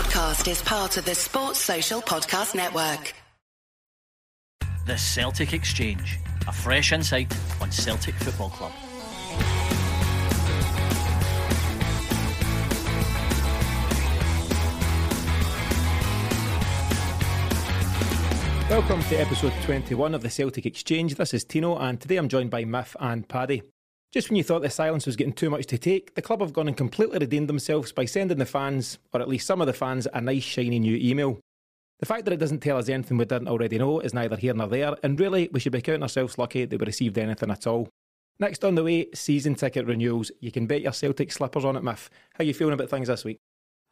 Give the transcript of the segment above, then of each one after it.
podcast is part of the Sports Social Podcast Network. The Celtic Exchange, a fresh insight on Celtic Football Club. Welcome to episode 21 of the Celtic Exchange. This is Tino, and today I'm joined by Mif and Paddy. Just when you thought the silence was getting too much to take, the club have gone and completely redeemed themselves by sending the fans, or at least some of the fans, a nice shiny new email. The fact that it doesn't tell us anything we didn't already know is neither here nor there, and really we should be counting ourselves lucky that we received anything at all. Next on the way, season ticket renewals. You can bet your Celtic slippers on it, Mif. How you feeling about things this week?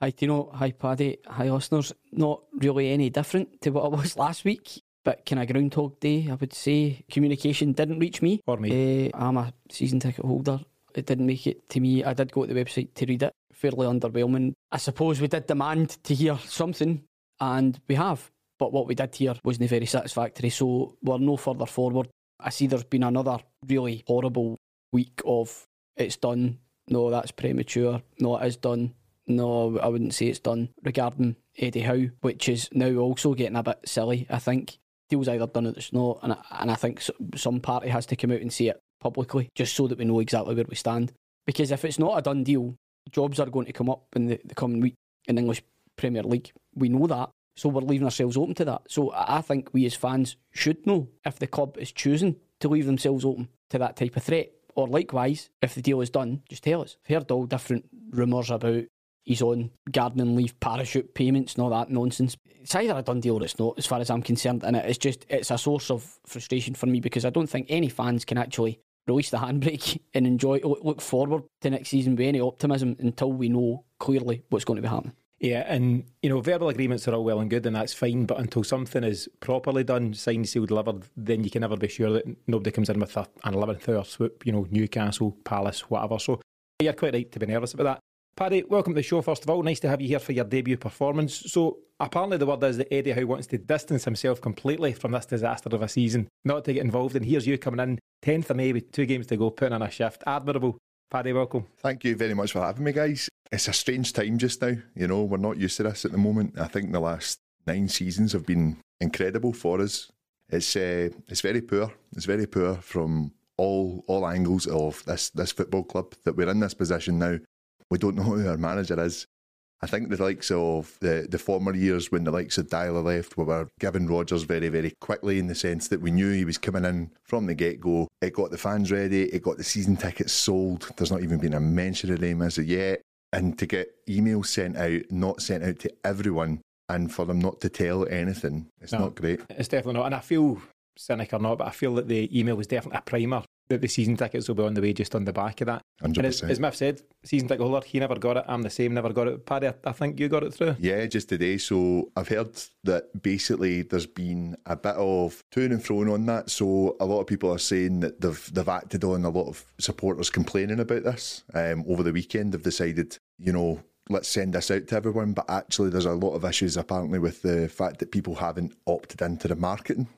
Hi Tino, hi Paddy, hi listeners. Not really any different to what it was last week, but kind of Groundhog Day, I would say. Communication didn't reach me. Or me. Uh, I'm a season ticket holder. It didn't make it to me. I did go to the website to read it. Fairly underwhelming. I suppose we did demand to hear something, and we have. But what we did hear wasn't very satisfactory, so we're no further forward. I see there's been another really horrible week of it's done. No, that's premature. No, it is done no, I wouldn't say it's done regarding Eddie Howe, which is now also getting a bit silly. I think deal's either done or it's not, and I, and I think some party has to come out and say it publicly just so that we know exactly where we stand. Because if it's not a done deal, jobs are going to come up in the, the coming week in English Premier League. We know that, so we're leaving ourselves open to that. So I think we as fans should know if the club is choosing to leave themselves open to that type of threat. Or likewise, if the deal is done, just tell us. I've heard all different rumours about he's on gardening leave, parachute payments, and all that nonsense. It's either a done deal or it's not, as far as I'm concerned. And it's just it's a source of frustration for me because I don't think any fans can actually release the handbrake and enjoy look forward to next season with any optimism until we know clearly what's going to be happening. Yeah, and you know, verbal agreements are all well and good, and that's fine. But until something is properly done, signed, sealed, delivered, then you can never be sure that nobody comes in with a, an eleventh hour swoop. You know, Newcastle, Palace, whatever. So you're quite right to be nervous about that. Paddy, welcome to the show, first of all. Nice to have you here for your debut performance. So, apparently, the word is that Eddie Howe wants to distance himself completely from this disaster of a season, not to get involved. And here's you coming in, 10th of May with two games to go, putting in a shift. Admirable. Paddy, welcome. Thank you very much for having me, guys. It's a strange time just now. You know, we're not used to this at the moment. I think the last nine seasons have been incredible for us. It's uh, it's very poor. It's very poor from all all angles of this this football club that we're in this position now we don't know who our manager is. I think the likes of the, the former years when the likes of Deila left, we were giving Rodgers very, very quickly in the sense that we knew he was coming in from the get go. It got the fans ready, it got the season tickets sold. There's not even been a mention of him as of yet. And to get emails sent out, not sent out to everyone, and for them not to tell anything, it's no, not great. It's definitely not. And I feel cynic or not, but I feel that the email was definitely a primer that the season tickets will be on the way just on the back of that. 100%. And as, as Mif said, season ticket holder, he never got it. I'm the same, never got it. Paddy, I, I think you got it through. Yeah, just today. So I've heard that basically there's been a bit of to and fro on that. So a lot of people are saying that they've they've acted on a lot of supporters complaining about this. Um, over the weekend, they've decided, you know, let's send this out to everyone. But actually, there's a lot of issues apparently with the fact that people haven't opted into the marketing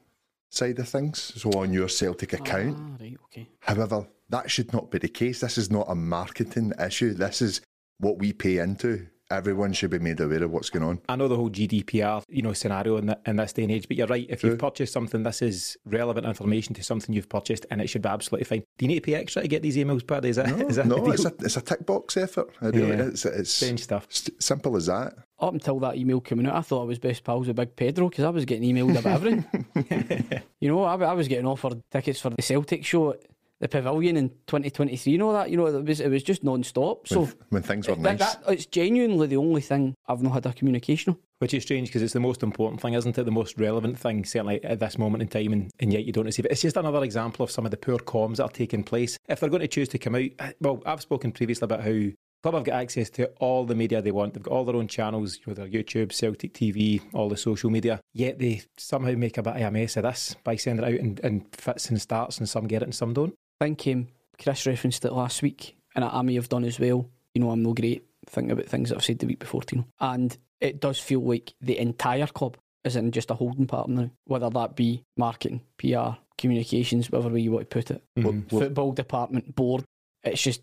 side of things, so on your Celtic account. Ah, right, okay. However, that should not be the case. This is not a marketing issue. This is what we pay into. Everyone should be made aware of what's going on. I know the whole GDPR, you know, scenario in, the, in this day and age, but you're right. If you've purchased something, this is relevant information to something you've purchased, and it should be absolutely fine. Do you need to pay extra to get these emails, Paddy? Is that, no, is that no it's a, it's a tick box effort. I yeah. It's, it's Strange stuff. Simple as that. Up until that email coming out, I thought I was best pals with Big Pedro because I was getting emailed about everything. you know, I, I was getting offered tickets for the Celtic show the pavilion in 2023 and all that. You know, it was it was just non-stop. So when, when things were nice, that, it's genuinely the only thing I've not had a communication. Which is strange because it's the most important thing, isn't it? The most relevant thing, certainly at this moment in time, and, and yet you don't receive it. It's just another example of some of the poor comms that are taking place. If they're going to choose to come out, well, I've spoken previously about how Club have got access to all the media they want. They've got all their own channels, you know, their YouTube, Celtic TV, all the social media. Yet they somehow make a bit of a mess of this by sending it out in, in fits and starts, and some get it and some don't. I think um, Chris referenced it last week, and I may have done as well. You know, I'm no great thinking about things that I've said the week before, Tino. And it does feel like the entire club is in just a holding pattern now, whether that be marketing, PR, communications, whatever way you want to put it, mm-hmm. football department, board. It's just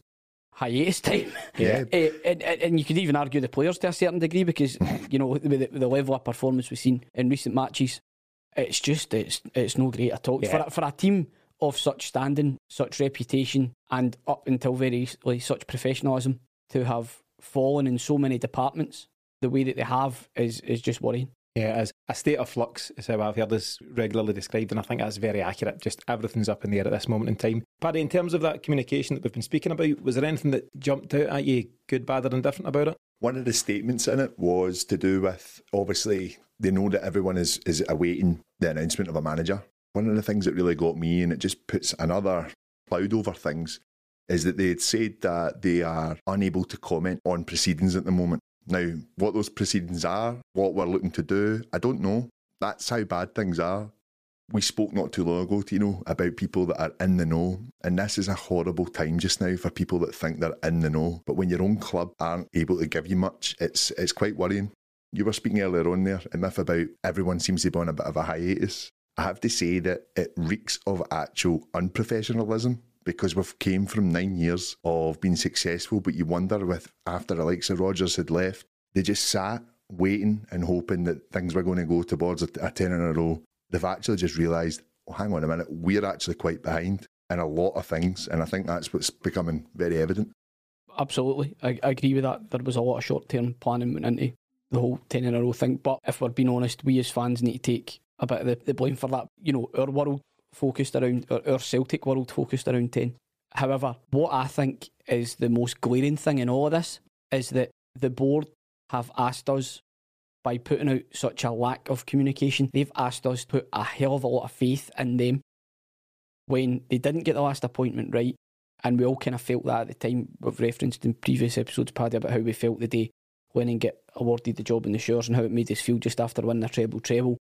hiatus time. Yeah. Eh, and, and, and you could even argue the players to a certain degree because, you know, with the, with the level of performance we've seen in recent matches, it's just, it's, it's no great at all. Yeah. For, for a team of such standing, such reputation, and up until very recently, such professionalism, to have fallen in so many departments the way that they have is, is just worrying. Yeah, as a state of flux is how I've heard this regularly described, and I think that's very accurate. Just everything's up in the air at this moment in time. Paddy, in terms of that communication that we've been speaking about, was there anything that jumped out at you, good, bad, or indifferent about it? One of the statements in it was to do with obviously they know that everyone is, is awaiting the announcement of a manager. One of the things that really got me, and it just puts another cloud over things, is that they had said that they are unable to comment on proceedings at the moment. Now, what those proceedings are, what we're looking to do, I don't know. That's how bad things are. We spoke not too long ago, Tino, about people that are in the know, and this is a horrible time just now for people that think they're in the know. But when your own club aren't able to give you much, it's it's quite worrying. You were speaking earlier on there, a myth about everyone seems to be on a bit of a hiatus. I have to say that it reeks of actual unprofessionalism because we've came from nine years of being successful, but you wonder with after of Rodgers had left, they just sat waiting and hoping that things were going to go towards a, a 10 in a row. They've actually just realised, oh, hang on a minute, we're actually quite behind in a lot of things. And I think that's what's becoming very evident. Absolutely. I, I agree with that. There was a lot of short term planning went into the whole 10 in a row thing. But if we're being honest, we as fans need to take a bit of the, the blame for that. You know, our world focused around, our, our Celtic world focused around 10. However, what I think is the most glaring thing in all of this is that the board have asked us by putting out such a lack of communication, they've asked us to put a hell of a lot of faith in them when they didn't get the last appointment right. And we all kind of felt that at the time. We've referenced in previous episodes, Paddy, about how we felt the day Lennon get awarded the job in the Shores and how it made us feel just after winning the treble treble.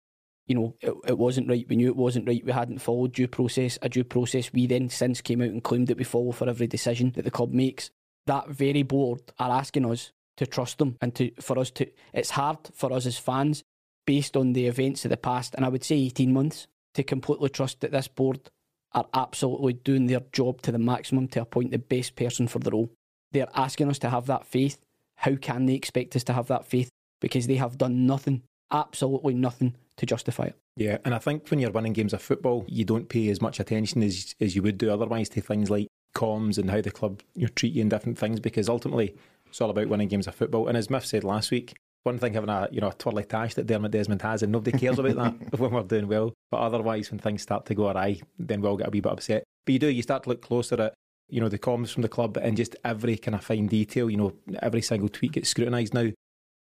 You know, it, it wasn't right. We knew it wasn't right. We hadn't followed due process, a due process we then since came out and claimed that we follow for every decision that the club makes. That very board are asking us to trust them and to for us to. It's hard for us as fans, based on the events of the past, and I would say eighteen months, to completely trust that this board are absolutely doing their job to the maximum to appoint the best person for the role. They're asking us to have that faith. How can they expect us to have that faith? Because they have done nothing, absolutely nothing to justify it. Yeah, and I think when you're winning games of football, you don't pay as much attention as as you would do otherwise to things like comms and how the club you know, treat you and different things because ultimately it's all about winning games of football. And as Mif said last week, one thing having a you know a twirly tash that Dermot Desmond has, and nobody cares about that when we're doing well. But otherwise, when things start to go awry, then we'll get a wee bit upset. But you do, you start to look closer at you know the comms from the club and just every kind of fine detail. You know, every single tweet gets scrutinised now.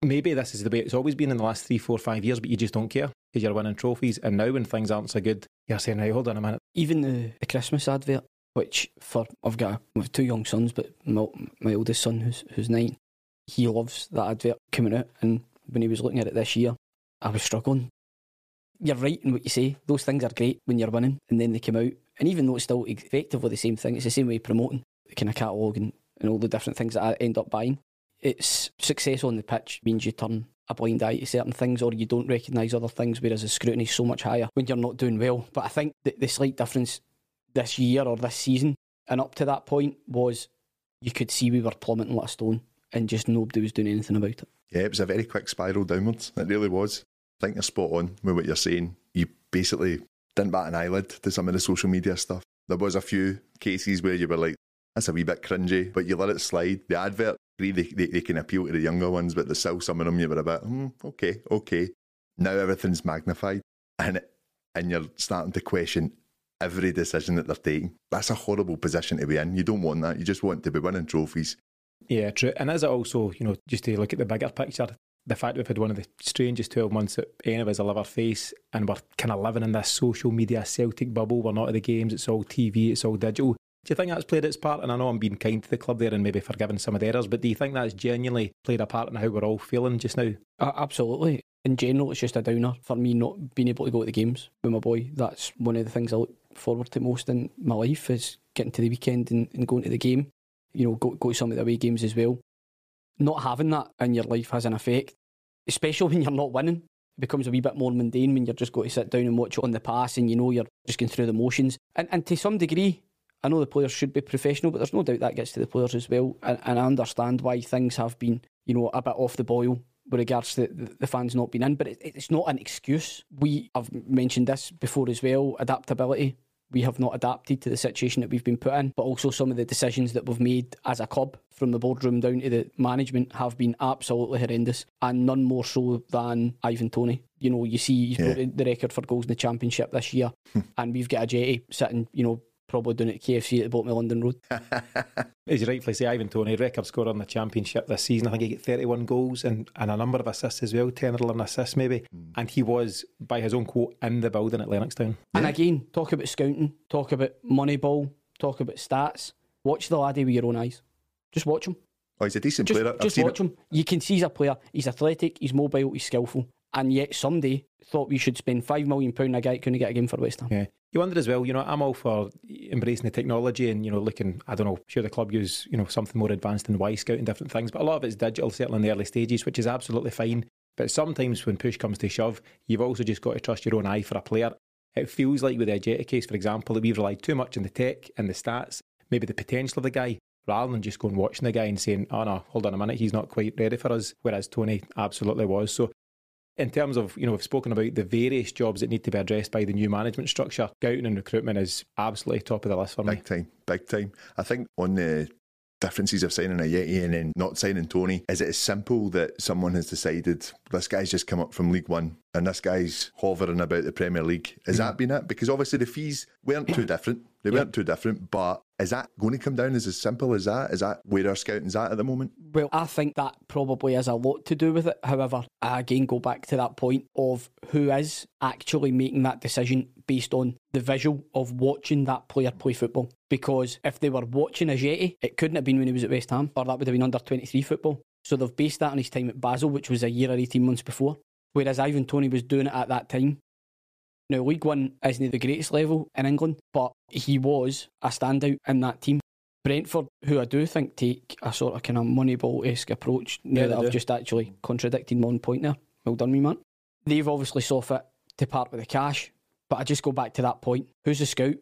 Maybe this is the way it's always been in the last three, four, five years, but you just don't care because you're winning trophies. And now when things aren't so good, you're saying, right, hold on a minute. Even the, the Christmas advert, which for I've got two young sons, but my, my oldest son who's who's nine, he loves that advert coming out. And when he was looking at it this year, I was struggling. You're right in what you say. Those things are great when you're winning, and then they come out. And even though it's still effectively the same thing, it's the same way promoting the kind of catalogue and, and all the different things that I end up buying. It's success on the pitch means you turn a blind eye to certain things or you don't recognise other things, whereas the scrutiny is so much higher when you're not doing well. But I think the, the slight difference this year or this season and up to that point was you could see we were plummeting like a stone and just nobody was doing anything about it. Yeah, it was a very quick spiral downwards. It really was. I think you're spot on with what you're saying. You basically didn't bat an eyelid to some of the social media stuff. There was a few cases where you were like, that's a wee bit cringy, but you let it slide. The advert, they, they, they can appeal to the younger ones, but there's still some of them you were a bit, hmm, okay, okay. Now everything's magnified and, and you're starting to question every decision that they're taking. That's a horrible position to be in. You don't want that. You just want to be winning trophies. Yeah, true. And is it also, you know, just to look at the bigger picture, the fact we've had one of the strangest 12 months that any of us will ever face, and we're kind of living in this social media Celtic bubble. We're not at the games, it's all TV, it's all digital. Do you think that's played its part? And I know I'm being kind to the club there and maybe forgiving some of the errors, but do you think that's genuinely played a part in how we're all feeling just now? Uh, absolutely. In general, it's just a downer for me not being able to go to the games with my boy. That's one of the things I look forward to most in my life is getting to the weekend and, and going to the game. You know, go, go to some of the away games as well. Not having that in your life has an effect, especially when you're not winning. It becomes a wee bit more mundane when you're just going to sit down and watch it on the pass and you know you're just going through the motions. And, and to some degree, I know the players should be professional, but there's no doubt that gets to the players as well. And, and I understand why things have been, you know, a bit off the boil with regards to the, the fans not being in. But it, it's not an excuse. We have mentioned this before as well. Adaptability. We have not adapted to the situation that we've been put in, but also some of the decisions that we've made as a club, from the boardroom down to the management, have been absolutely horrendous, and none more so than Ivan Toney. You know, you see he's Yeah. the record for goals in the championship this year, hmm. and we've got Ajeti sitting, you know, probably down at KFC at the bottom of London Road. As you rightfully say, Ivan Toney, record scorer in the championship this season. I think he got 31 goals and, and a number of assists as well, 10 or 11 assists maybe. Hmm. And he was, by his own quote, in the building at Lennoxtown. And again, talk about scouting, talk about Moneyball, talk about stats. Watch the laddie with your own eyes. Just watch him. Oh, he's a decent Just, player. I've just seen watch it. him. You can see he's a player. He's athletic, he's mobile, he's skillful. And yet somebody thought we should spend £5 million on a guy couldn't get a game for West Ham. Yeah. You wonder as well, you know, I'm all for embracing the technology and, you know, looking, I don't know, sure the club use, you know, something more advanced than Wyscout and different things, but a lot of it's digital, certainly in the early stages, which is absolutely fine. But sometimes when push comes to shove, you've also just got to trust your own eye for a player. It feels like with the Ajeti case, for example, that we've relied too much on the tech and the stats, maybe the potential of the guy, rather than just going watching the guy and saying, oh no, hold on a minute, he's not quite ready for us, whereas Toney absolutely was. So in terms of, you know, we've spoken about the various jobs that need to be addressed by the new management structure. Scouting and recruitment is absolutely top of the list for me. Big time, big time. I think on the differences of signing Ajeti and then not signing Toney, is it as simple that someone has decided this guy's just come up from League One and this guy's hovering about the Premier League? Has mm-hmm. that been it? Because obviously the fees weren't too different. They weren't too different, but is that going to come down as as simple as that? Is that where our scouting's at at the moment? Well, I think that probably has a lot to do with it. However, I again go back to that point of who is actually making that decision based on the visual of watching that player play football. Because if they were watching Ajeti, it couldn't have been when he was at West Ham, or that would have been under 23 football. So they've based that on his time at Basel, which was a year or 18 months before. Whereas Ivan Toney was doing it at that time. Now, League One isn't the greatest level in England, but he was a standout in that team. Brentford, who I do think take a sort of kind of Moneyball esque approach, now Yeah, that I've do. just actually contradicted my own point there. Well done, me man. They've obviously saw fit to part with the cash, but I just go back to that point. Who's the scout?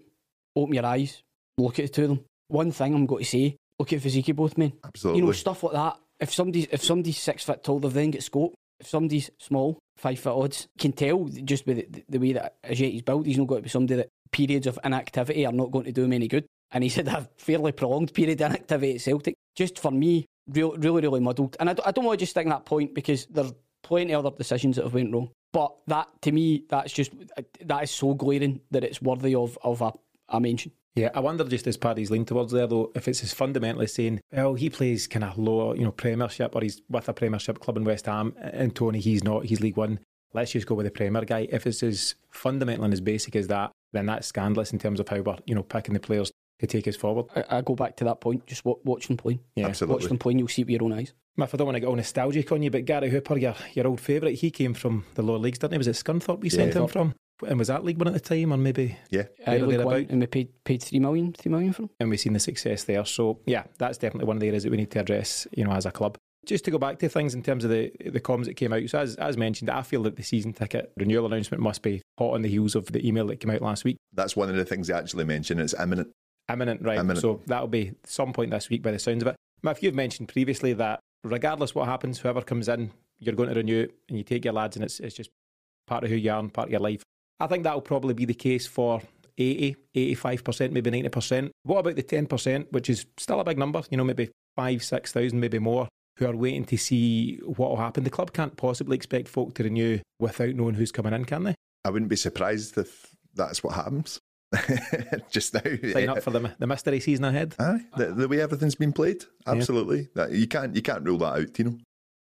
Open your eyes, look at the two of them. One thing I'm going to say: look at physique both men. Absolutely. You know stuff like that. If somebody's if somebody's six foot tall, they've then got scope. If somebody's small, five foot odds, can tell just with the, the way that Ajeti's built, he's not going to be somebody that periods of inactivity are not going to do him any good. And he said a fairly prolonged period of inactivity at Celtic. Just for me, real, really, really muddled. And I don't, I don't want to just stick that point because there's plenty of other decisions that have went wrong. But that, to me, that's just uh, that is so glaring that it's worthy of of a, a mention. Yeah, I wonder just as Paddy's lean towards there though, if it's as fundamentally saying, well, he plays kind of lower, you know, Premiership or he's with a Premiership club in West Ham, and Toney, he's not, he's League One. Let's just go with the Premier guy. If it's as fundamental and as basic as that, then that's scandalous in terms of how we're, you know, picking the players to take us forward. I, I go back to that point. Just wa- watch them play. Yeah. Absolutely. Watch them play, you'll see it with your own eyes. If I don't want to get all nostalgic on you, but Gary Hooper, your, your old favourite, he came from the lower leagues, didn't he? Was it Scunthorpe we sent him from? And was that League One at the time, or maybe Yeah. I There or uh, League One, and we paid paid three million, three million for him. and we've seen the success there. So yeah, that's definitely one of the areas that we need to address, you know, as a club. Just to go back to things in terms of the the comms that came out. So as as mentioned, I feel that the season ticket renewal announcement must be hot on the heels of the email that came out last week. That's one of the things they actually mentioned. It's imminent. Imminent, right? Imminent. So that'll be some point this week by the sounds of it. Matt, you've mentioned previously that regardless what happens, whoever comes in, you're going to renew it and you take your lads and it's it's just part of who you are and part of your life. I think that'll probably be the case for 80, 85%, maybe 90%. What about the 10%, which is still a big number, you know, maybe five, 6,000, maybe more, who are waiting to see what will happen? The club can't possibly expect folk to renew without knowing who's coming in, can they? I wouldn't be surprised if that's what happens. Just now. Sign up for the, the mystery season ahead. Aye, the, the way everything's been played, absolutely. That you can't you can't rule that out, you know.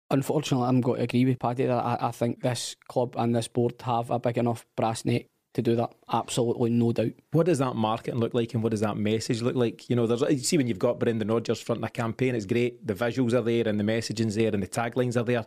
Unfortunately, I'm going to agree with Paddy that I, I think this club and this board have a big enough brass neck to do that. Absolutely no doubt. What does that marketing look like and what does that message look like? You know, there's you see when you've got Brendan Rodgers fronting a campaign, it's great. The visuals are there and the messaging's there and the taglines are there.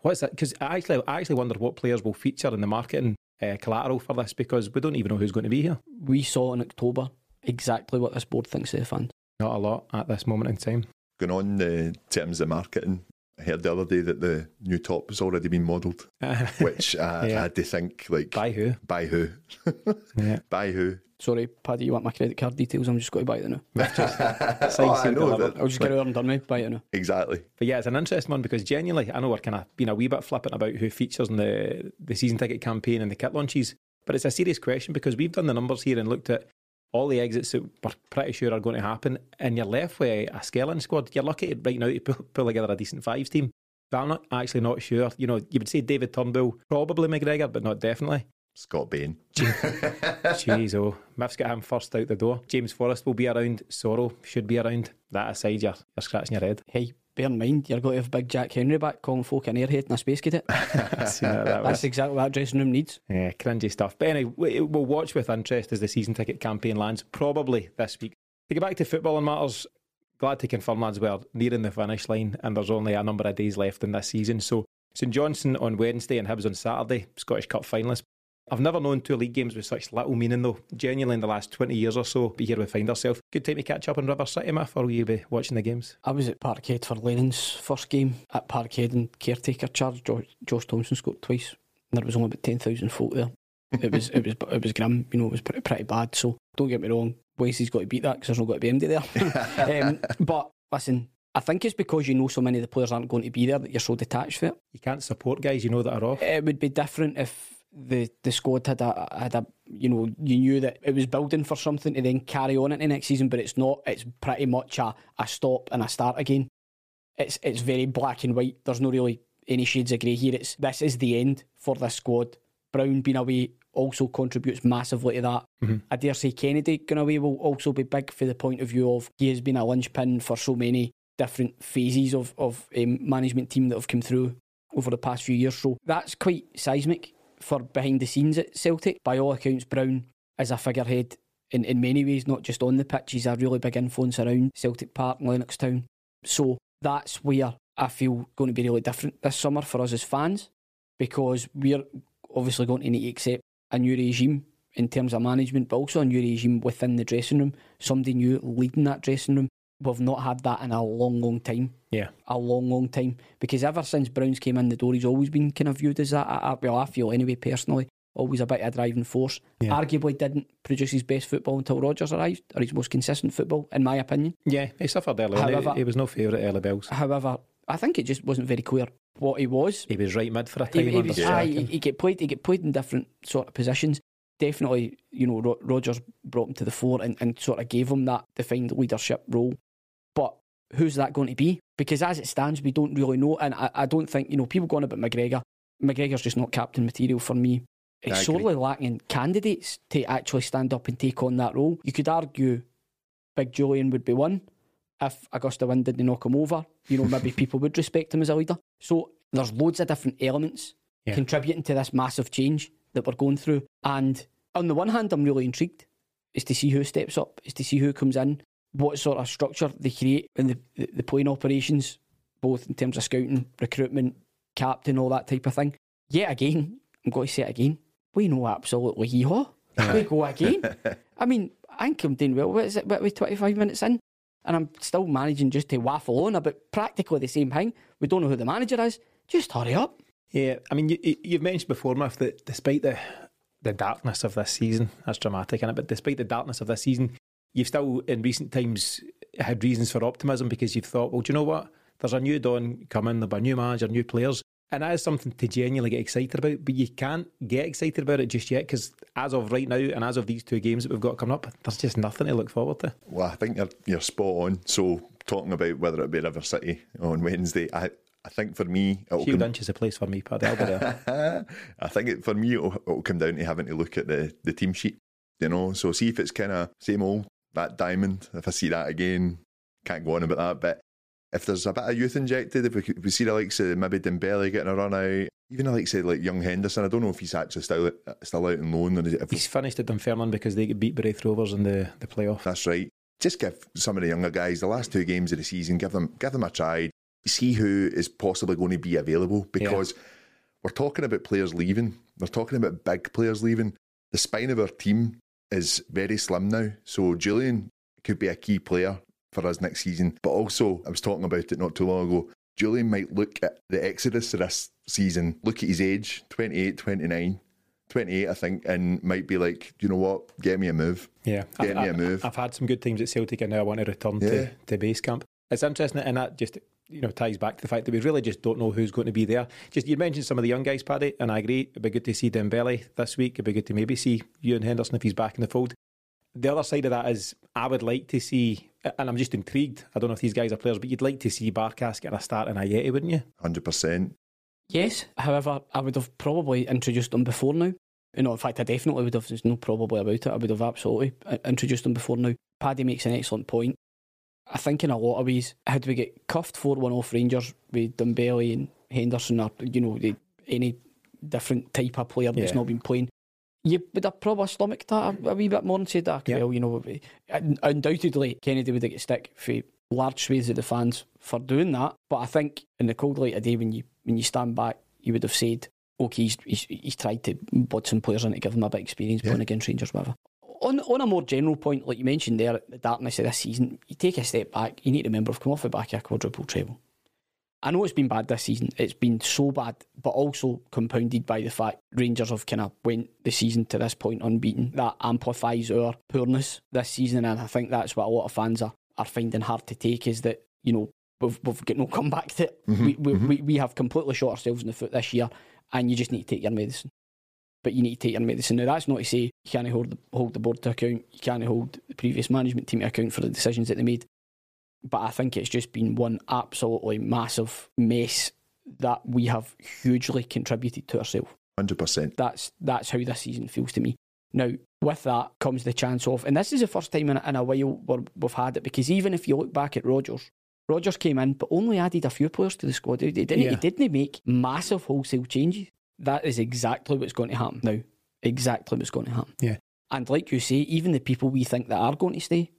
What's that? Because I actually, I actually wonder what players will feature in the marketing uh, collateral for this because we don't even know who's going to be here. We saw in October exactly what this board thinks of the fund. Not a lot at this moment in time. Going on the terms of marketing, I heard the other day that the new top has already been modelled, which uh, Yeah. I had to think like By who? By who? Yeah. By who? Sorry, Paddy, you want my credit card details? I'm just going to buy it now. oh, I know that. I'll just get it over and done with. Buy it now. Exactly. But yeah, it's an interesting one because genuinely, I know we're kind of being a wee bit flippant about who features in the, the season ticket campaign and the kit launches, but it's a serious question because we've done the numbers here and looked at all the exits that we're pretty sure are going to happen, and you're left with a skeleton squad. You're lucky right now to pull, pull together a decent fives team. But I'm not actually not sure. You know, you would say David Turnbull, probably McGregor, but not definitely. Scott Bain. Jeez, oh, Mif's got him first out the door. James Forrest will be around. Soro should be around. That aside, you're, you're scratching your head. Hey, bear in mind, you're going to have big Jack Hendry back calling folk an airhead and a space cadet. That. That's exactly what that dressing room needs. Yeah, cringy stuff. But anyway, we- we'll watch with interest as the season ticket campaign lands, probably this week. To get back to football and matters, glad to confirm, lads, we're nearing the finish line and there's only a number of days left in this season. So, St Johnstone on Wednesday and Hibs on Saturday, Scottish Cup finalists. I've never known two league games with such little meaning, though. Genuinely, in the last 20 years or so, be here we find ourselves. Good time to catch up on River City, Mif, or will you be watching the games? I was at Parkhead for Lennon's first game at Parkhead and caretaker charge. Josh, Josh Thompson scored twice. There was only about ten thousand folk there. It was it was it was grim. You know, it was pretty pretty bad. So don't get me wrong. Wasey's got to beat that because there's not got to be empty there. um, but listen, I think it's because you know so many of the players aren't going to be there that you're so detached from it. You can't support guys you know that are off. It would be different if the the squad had a had a you know you knew that it was building for something to then carry on into next season, but it's not. It's pretty much a, a stop and a start again. It's it's very black and white. There's no really any shades of grey here. It's this is the end for this squad. Brown being away also contributes massively to that. I dare say Kennedy going away will also be big for the point of view of he has been a linchpin for so many different phases of of um, management team that have come through over the past few years. So that's quite seismic for behind the scenes at Celtic. By all accounts, Brown is a figurehead in, in many ways, not just on the pitch. He's a really big influence around Celtic Park and Lennoxtown. So that's where I feel going to be really different this summer for us as fans because we're obviously going to need to accept a new regime in terms of management, but also a new regime within the dressing room, somebody new leading that dressing room. We've not had that in a long, long time Yeah. a long, long time because ever since Browns came in the door, he's always been kind of viewed as that. I, I, well, I feel anyway, personally, always a bit of a driving force. Yeah. Arguably didn't produce his best football until Rodgers arrived, or his most consistent football, in my opinion. Yeah, he suffered early. However- He, he was no favourite early bells. However, I think it just wasn't very clear what he was. He was right mid for a time he under was, Yeah. he, he get played. He get played in different sort of positions. Definitely, you know, Ro- Rodgers brought him to the fore and, and sort of gave him that defined leadership role. But who's that going to be? Because as it stands, we don't really know. And I, I don't think you know people going about McGregor. McGregor's just not captain material for me. It's sorely lacking candidates to actually stand up and take on that role. You could argue Big Jullien would be one if Augusta Wynn didn't knock him over. You know, maybe people would respect him as a leader. So there's loads of different elements Yeah. contributing to this massive change that we're going through. And on the one hand, I'm really intrigued is to see who steps up, is to see who comes in, what sort of structure they create in the, the, the playing operations, both in terms of scouting, recruitment, captain, all that type of thing. Yet again, I'm going to say it again, we know absolutely hee-haw. We go again. I mean, I think I'm doing well. What is it? What are we 25 minutes in? And I'm still managing just to waffle on about practically the same thing. We don't know who the manager is. Just hurry up. Yeah, I mean, you, you- you've mentioned before, Mif, that despite the the darkness of this season, that's dramatic, is it? But despite the darkness of this season, you've still, in recent times, had reasons for optimism because you've thought, well, do you know what? There's a new dawn coming, there'll be a new manager, new players. And that is something to genuinely get excited about, but you can't get excited about it just yet because, as of right now, and as of these two games that we've got coming up, there's just nothing to look forward to. Well, I think you're, you're spot on. So, talking about whether it be River City on Wednesday, I, I think for me, it'll Shield come, is a place for me, Paddy. I'll be there. I think it, for me, it'll, it'll come down to having to look at the, the team sheet, you know. So, see if it's kind of same old, that diamond. If I see that again, can't go on about that. But if there's a bit of youth injected, if we, if we see the likes of maybe Dembele getting a run out, even the likes of like young Henderson, I don't know if he's actually still still out on loan. Or if He's finished at Dunfermline because they beat by Raith Rovers in the, the playoff. That's right. Just give some of the younger guys the last two games of the season, give them give them a try. See who is possibly going to be available because we're talking about players leaving. We're talking about big players leaving. The spine of our team is very slim now. So Jullien could be a key player for us next season. But also, I was talking about it not too long ago. Jullien might look at the exodus of this season, look at his age 28, 29, 28, I think, and might be like, you know what, get me a move. Yeah, Get I've, me a move. I've had some good times at Celtic, and now I want to return Yeah. to, to base camp. It's interesting, and that just you know ties back to the fact that we really just don't know who's going to be there. Just you mentioned some of the young guys, Paddy, and I agree. It'd be good to see Dembele this week. It'd be good to maybe see Ewan Henderson if he's back in the fold. The other side of that is I would like to see, and I'm just intrigued. I don't know if these guys are players, but you'd like to see Barkas get a start in Ajeti, wouldn't you? 100%. Yes, however, I would have probably introduced them before now. You know, in fact, I definitely would have. There's no probably about it. I would have absolutely uh, introduced them before now. Paddy makes an excellent point. I think in a lot of ways, had we get cuffed 4 1 off Rangers with Dembele and Henderson or, you know, the, any different type of player that's Yeah. not been playing, you would have probably stomached that a, a wee bit more and said, Yeah. well, you know, undoubtedly Kennedy would have get stick for large swathes of the fans for doing that. But I think in the cold light of day, when you when you stand back, you would have said, okay, he's, he's, he's tried to bud some players in to give them a bit of experience Yeah. playing against Rangers, whatever. On, on a more general point, like you mentioned there, the darkness of this season, you take a step back, you need to remember, I've come off the back of a quadruple treble. I know it's been bad this season. It's been so bad, but also compounded by the fact Rangers have kind of went the season to this point unbeaten. That amplifies our poorness this season, and I think that's what a lot of fans are, are finding hard to take. Is that you know we've, we've got no comeback to it. Mm-hmm, we, we, mm-hmm. we we have completely shot ourselves in the foot this year, and you just need to take your medicine. But you need to take your medicine. Now that's not to say you can't hold the, hold the board to account. You can't hold the previous management team to account for the decisions that they made but I think it's just been one absolutely massive mess that we have hugely contributed to ourselves. 100%. That's that's how this season feels to me. Now, with that comes the chance of, and this is the first time in, in a while where we've had it because even if you look back at Rodgers, Rodgers came in but only added a few players to the squad. He didn't, Yeah. he didn't make massive wholesale changes. That is exactly what's going to happen now. Exactly what's going to happen. Yeah. And like you say, even the people we think that are going to stay,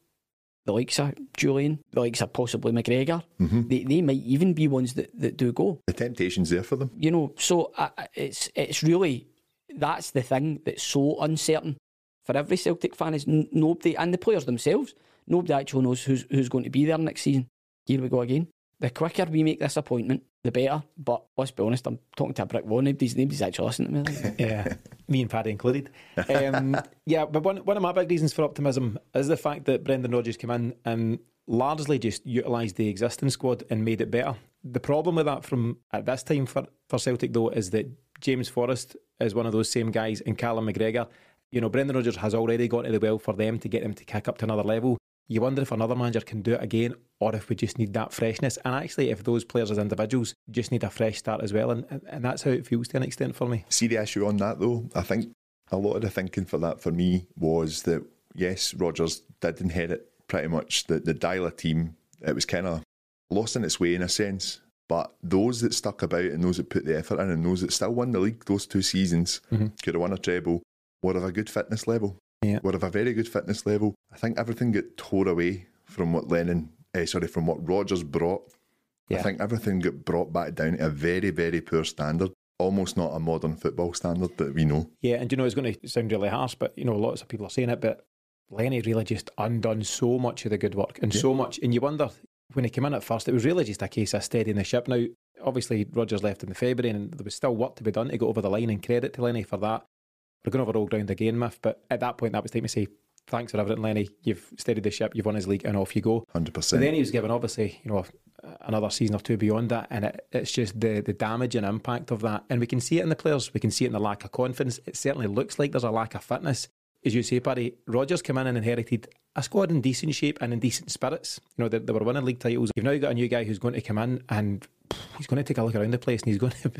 the likes of Jullien, the likes of possibly McGregor, Mhm. they, they might even be ones that, that do go. The temptation's there for them. You know, so I- it's it's really that's the thing that's so uncertain for every Celtic fan is n- nobody and the players themselves. Nobody actually knows who's who's going to be there next season. Here we go again. The quicker we make this appointment, the better. But let's be honest, I'm talking to a brick wall. Nobody's, nobody's actually listening to me. Yeah, me and Paddy included. Um, yeah, but one, one of my big reasons for optimism is the fact that Brendan Rodgers came in and largely just utilised the existing squad and made it better. The problem with that from at this time for, for Celtic though is that James Forrest is one of those same guys and Callum McGregor. You know, Brendan Rodgers has already gone to the well for them to get them to kick up to another level. You wonder if another manager can do it again or if we just need that freshness. And actually, if those players as individuals just need a fresh start as well. And, and that's how it feels to an extent for me. See the issue on that though. I think a lot of the thinking for that for me was that yes, Rodgers did inherit pretty much the, the Deila team. It was kind of lost in its way in a sense. But those that stuck about and those that put the effort in and those that still won the league those two seasons mm-hmm. could have won a treble were of a good fitness level. Yeah. Were of a very good fitness level. I think everything got tore away from what Lennon, eh, sorry, from what Rodgers brought. I think everything got brought back down to a very, very poor standard. Almost not a modern football standard that we know. Yeah, and you know it's going to sound really harsh, but you know lots of people are saying it. But Lenny really just undone so much of the good work and so much, and you wonder when he came in at first, it was really just a case of steadying the ship. Now, obviously, Rodgers left in the February, and there was still work to be done to go over the line. And credit to Lenny for that. We're going over old ground again, Mif. But at that point, that was time to say thanks for everything, Lenny. You've steadied the ship, you've won his league, and off you go. 100%. But then he was given, obviously, you know, another season or two beyond that, and it, it's just the the damage and impact of that, and we can see it in the players, we can see it in the lack of confidence. It certainly looks like there's a lack of fitness, as you say, Paddy. Rodgers came in and inherited a squad in decent shape and in decent spirits. You know, they, they were winning league titles. You've now got a new guy who's going to come in and he's going to take a look around the place, and he's going to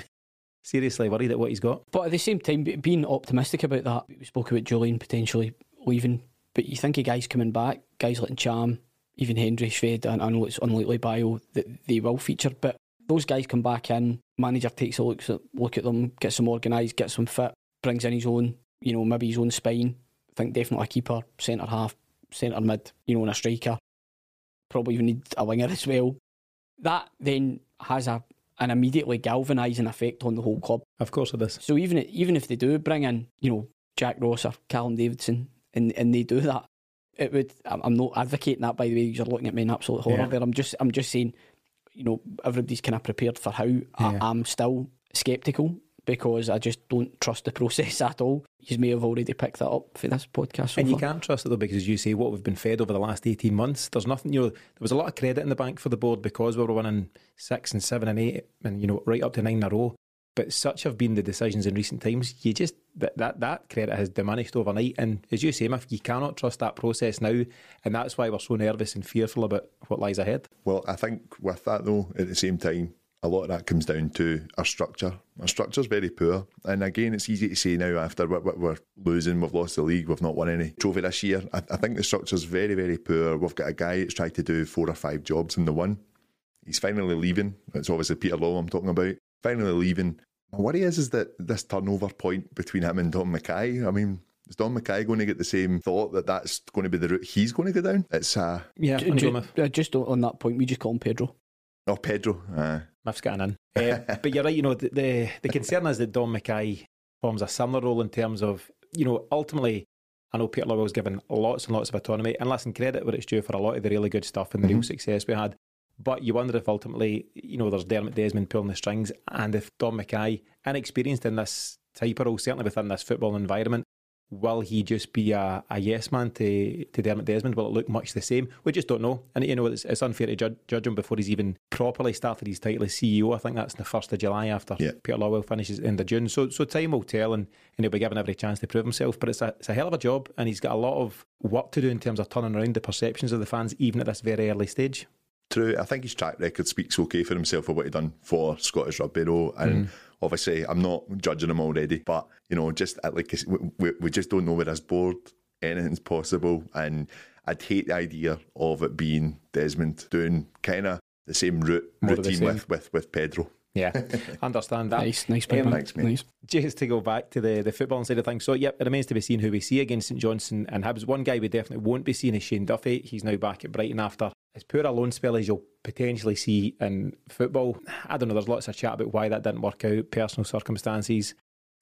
seriously worried at what he's got. But at the same time, being optimistic about that, we spoke about Jullien potentially leaving, but you think of guys coming back, guys like Cham, even Hendry, Shved, and I know it's unlikely bio that they will feature, but those guys come back in, manager takes a look at, look at them, gets them organised, gets them fit, brings in his own, you know, maybe his own spine. I think definitely a keeper, centre half, centre mid, you know, and a striker. Probably even need a winger as well. That then has a an immediately galvanising effect on the whole club. Of course it is. So even even if they do bring in, you know, Jack Ross or Callum Davidson, and and they do that, it would. I'm not advocating that by the way. You're looking at me in absolute horror Yeah. there. I'm just I'm just saying, you know, everybody's kind of prepared for how. Yeah. I, I'm still sceptical because I just don't trust the process at all. You may have already picked that up for this podcast. So and far. you can't trust it though, because as you say, what we've been fed over the last 18 months, there's nothing, you know, there was a lot of credit in the bank for the board because we were winning six and seven and eight and, you know, right up to nine in a row. But such have been the decisions in recent times. You just that that, that credit has diminished overnight, and as you say, Mif, you cannot trust that process now, and that's why we're so nervous and fearful about what lies ahead. Well, I think with that though, at the same time, a lot of that comes down to our structure. Our structure's very poor. And again, it's easy to say now after we're, we're losing, we've lost the league, we've not won any trophy this year. I, I, think the structure's very, very poor. We've got a guy that's tried to do four or five jobs in the one. He's finally leaving. It's obviously Peter Lawwell I'm talking about. Finally leaving. My worry is, is that this turnover point between him and Dom McKay, I mean, is Dom McKay going to get the same thought that that's going to be the route he's going to go down? It's uh, yeah. Just, just on that point, we just call him Pedro. Oh, Pedro. Uh. Mif's getting in. Uh, but you're right, you know, the, the, the concern is that Dom McKay forms a similar role in terms of, you know, ultimately, I know Peter Lawwell's given lots and lots of autonomy, and listen, credit where it's due for a lot of the really good stuff and the mm-hmm. real success we had. But you wonder if ultimately, you know, there's Dermot Desmond pulling the strings, and if Dom McKay, inexperienced in this type of role, certainly within this football environment, will he just be a, a yes man to, to Dermot Desmond? Will it look much the same? We just don't know. And, you know, it's, it's unfair to judge, judge, him before he's even properly started his title as CEO. I think that's the 1st of July after yeah. Peter Lawwell finishes in the June. So so time will tell and, and he'll be given every chance to prove himself. But it's a, it's a hell of a job and he's got a lot of work to do in terms of turning around the perceptions of the fans, even at this very early stage. True. I think his track record speaks okay for himself for what he done for Scottish Rugby, though. And mm obviously I'm not judging him already, but you know, just uh, like we, we just don't know where his board anything's possible, and I'd hate the idea of it being Desmond doing kind of the same route, routine with with with Pedro. Yeah, understand that. nice, nice, um, Thanks, mate. Nice. Just to go back to the, the football side of things. So, yep, it remains to be seen who we see against St Johnstone and Hibs. One guy we definitely won't be seeing is Shane Duffy. He's now back at Brighton after as poor a loan spell as you'll potentially see in football. I don't know, there's lots of chat about why that didn't work out, personal circumstances,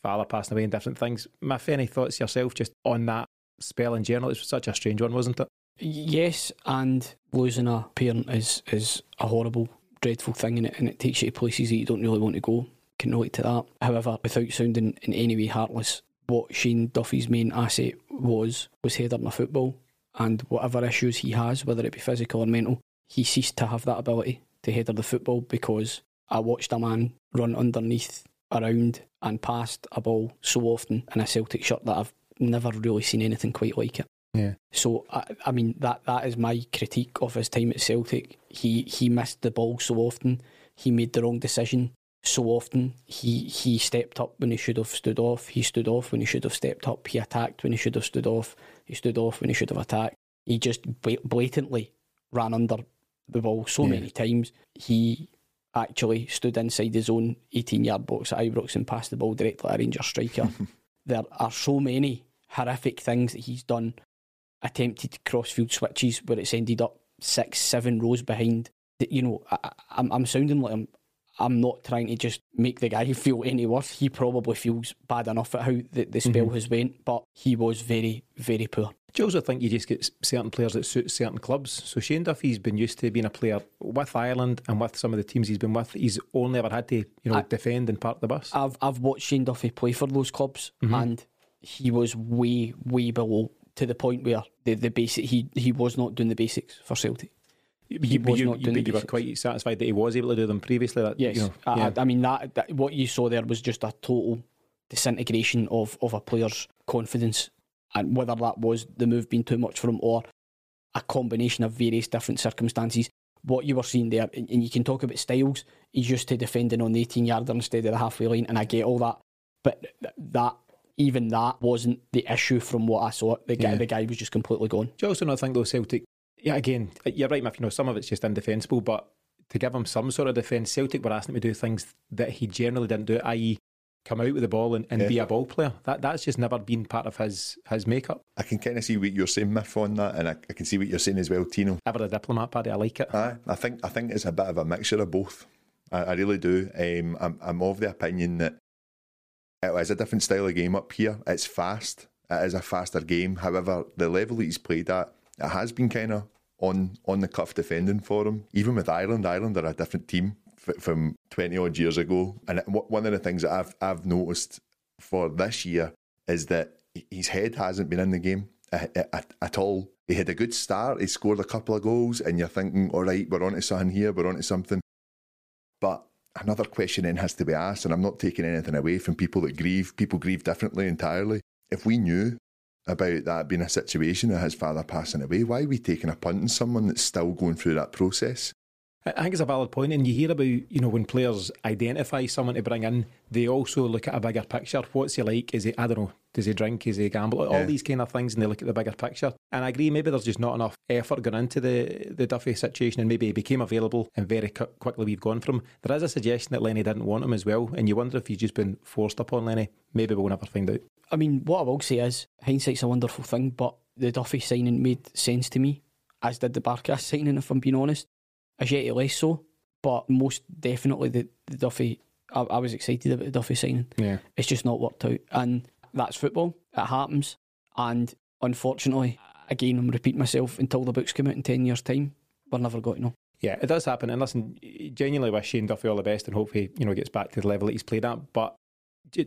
father passing away and different things. Mif, any thoughts yourself just on that spell in general? It was such a strange one, wasn't it? Yes, and losing a parent is, is a horrible, dreadful thing, and it, and it takes you to places that you don't really want to go. Can relate to that. However, without sounding in any way heartless, what Shane Duffy's main asset was was header in a football and whatever issues he has, whether it be physical or mental, he ceased to have that ability to header the football because I watched a man run underneath, around, and past a ball so often in a Celtic shirt that I've never really seen anything quite like it. Yeah. So I, I mean that that is my critique of his time at Celtic. He he missed the ball so often. He made the wrong decision so often. He he stepped up when he should have stood off. He stood off when he should have stepped up. He attacked when he should have stood off. He stood off when he should have attacked. He just blatantly ran under the ball so yeah. many times. He actually stood inside his own 18 yard box at Ibrox and passed the ball directly at a Ranger striker. there are so many horrific things that he's done. Attempted crossfield switches where it's ended up six, seven rows behind. You know, I, I'm, I'm sounding like I'm I'm not trying to just make the guy feel any worse. He probably feels bad enough at how the, the spell mm-hmm. has went, but he was very, very poor. Do you also think you just get certain players that suit certain clubs? So Shane Duffy's been used to being a player with Ireland and with some of the teams he's been with. He's only ever had to, you know, I, defend and park the bus. I've I've watched Shane Duffy play for those clubs, mm-hmm. and he was way way below to the point where the the basic he he was not doing the basics for Celtic. He was you, not doing. But you were quite satisfied that he was able to do them previously. That, yes, you know, I, yeah. I, mean that, that what you saw there was just a total disintegration of of a player's confidence and whether that was the move being too much for him or a combination of various different circumstances. What you were seeing there, and you can talk about styles, he's used to defending on the 18 yarder instead of the halfway line, and I get all that. But that, even that, wasn't the issue from what I saw. The guy, yeah. the guy was just completely gone. Do you also not think, though, Celtic, yeah, again, you're right, Mif, you know, some of it's just indefensible, but to give him some sort of defence, Celtic were asking him to do things that he generally didn't do, i.e., come out with the ball and, and yeah. be a ball player. That that's just never been part of his his makeup. I can kind of see what you're saying, Mif, on that, and I, I can see what you're saying as well, Tino. Ever a diplomat, Paddy? I like it. Aye, I think I think it's a bit of a mixture of both. I, I really do. Um, I'm I'm of the opinion that it is a different style of game up here. It's fast. It is a faster game. However, the level that he's played at, it has been kind of on on the cuff defending for him. Even with Ireland, Ireland are a different team f- from twenty odd years ago. And one of the things that I've I've noticed for this year is that his head hasn't been in the game at, at, at all. He had a good start. He scored a couple of goals, and you're thinking, all right, we're on to something here. We're on to something. But another question then has to be asked, and I'm not taking anything away from people that grieve. People grieve differently entirely. If we knew about that being a situation of his father passing away, why are we taking a punt on someone that's still going through that process? I think it's a valid point, and you hear about you know when players identify someone to bring in, they also look at a bigger picture. What's he like? Is he I don't know? Does he drink? Is he gamble? All yeah. these kind of things, and they look at the bigger picture. And I agree, maybe there's just not enough effort going into the the Duffy situation, and maybe he became available and very cu- quickly we've gone from. There is a suggestion that Lenny didn't want him as well, and you wonder if he's just been forced upon Lenny. Maybe we'll never find out. I mean, what I will say is hindsight's a wonderful thing, but the Duffy signing made sense to me, as did the Barkas signing, if I'm being honest. Ajeti less so, but most definitely the, the Duffy. I, I, was excited about the Duffy signing. Yeah, it's just not worked out, and that's football. It happens, and unfortunately, again, I'm repeating myself. Until the books come out in ten years' time, we're never going to know. Yeah, it does happen. And listen, genuinely wish Shane Duffy all the best, and hope he you know gets back to the level that he's played at. But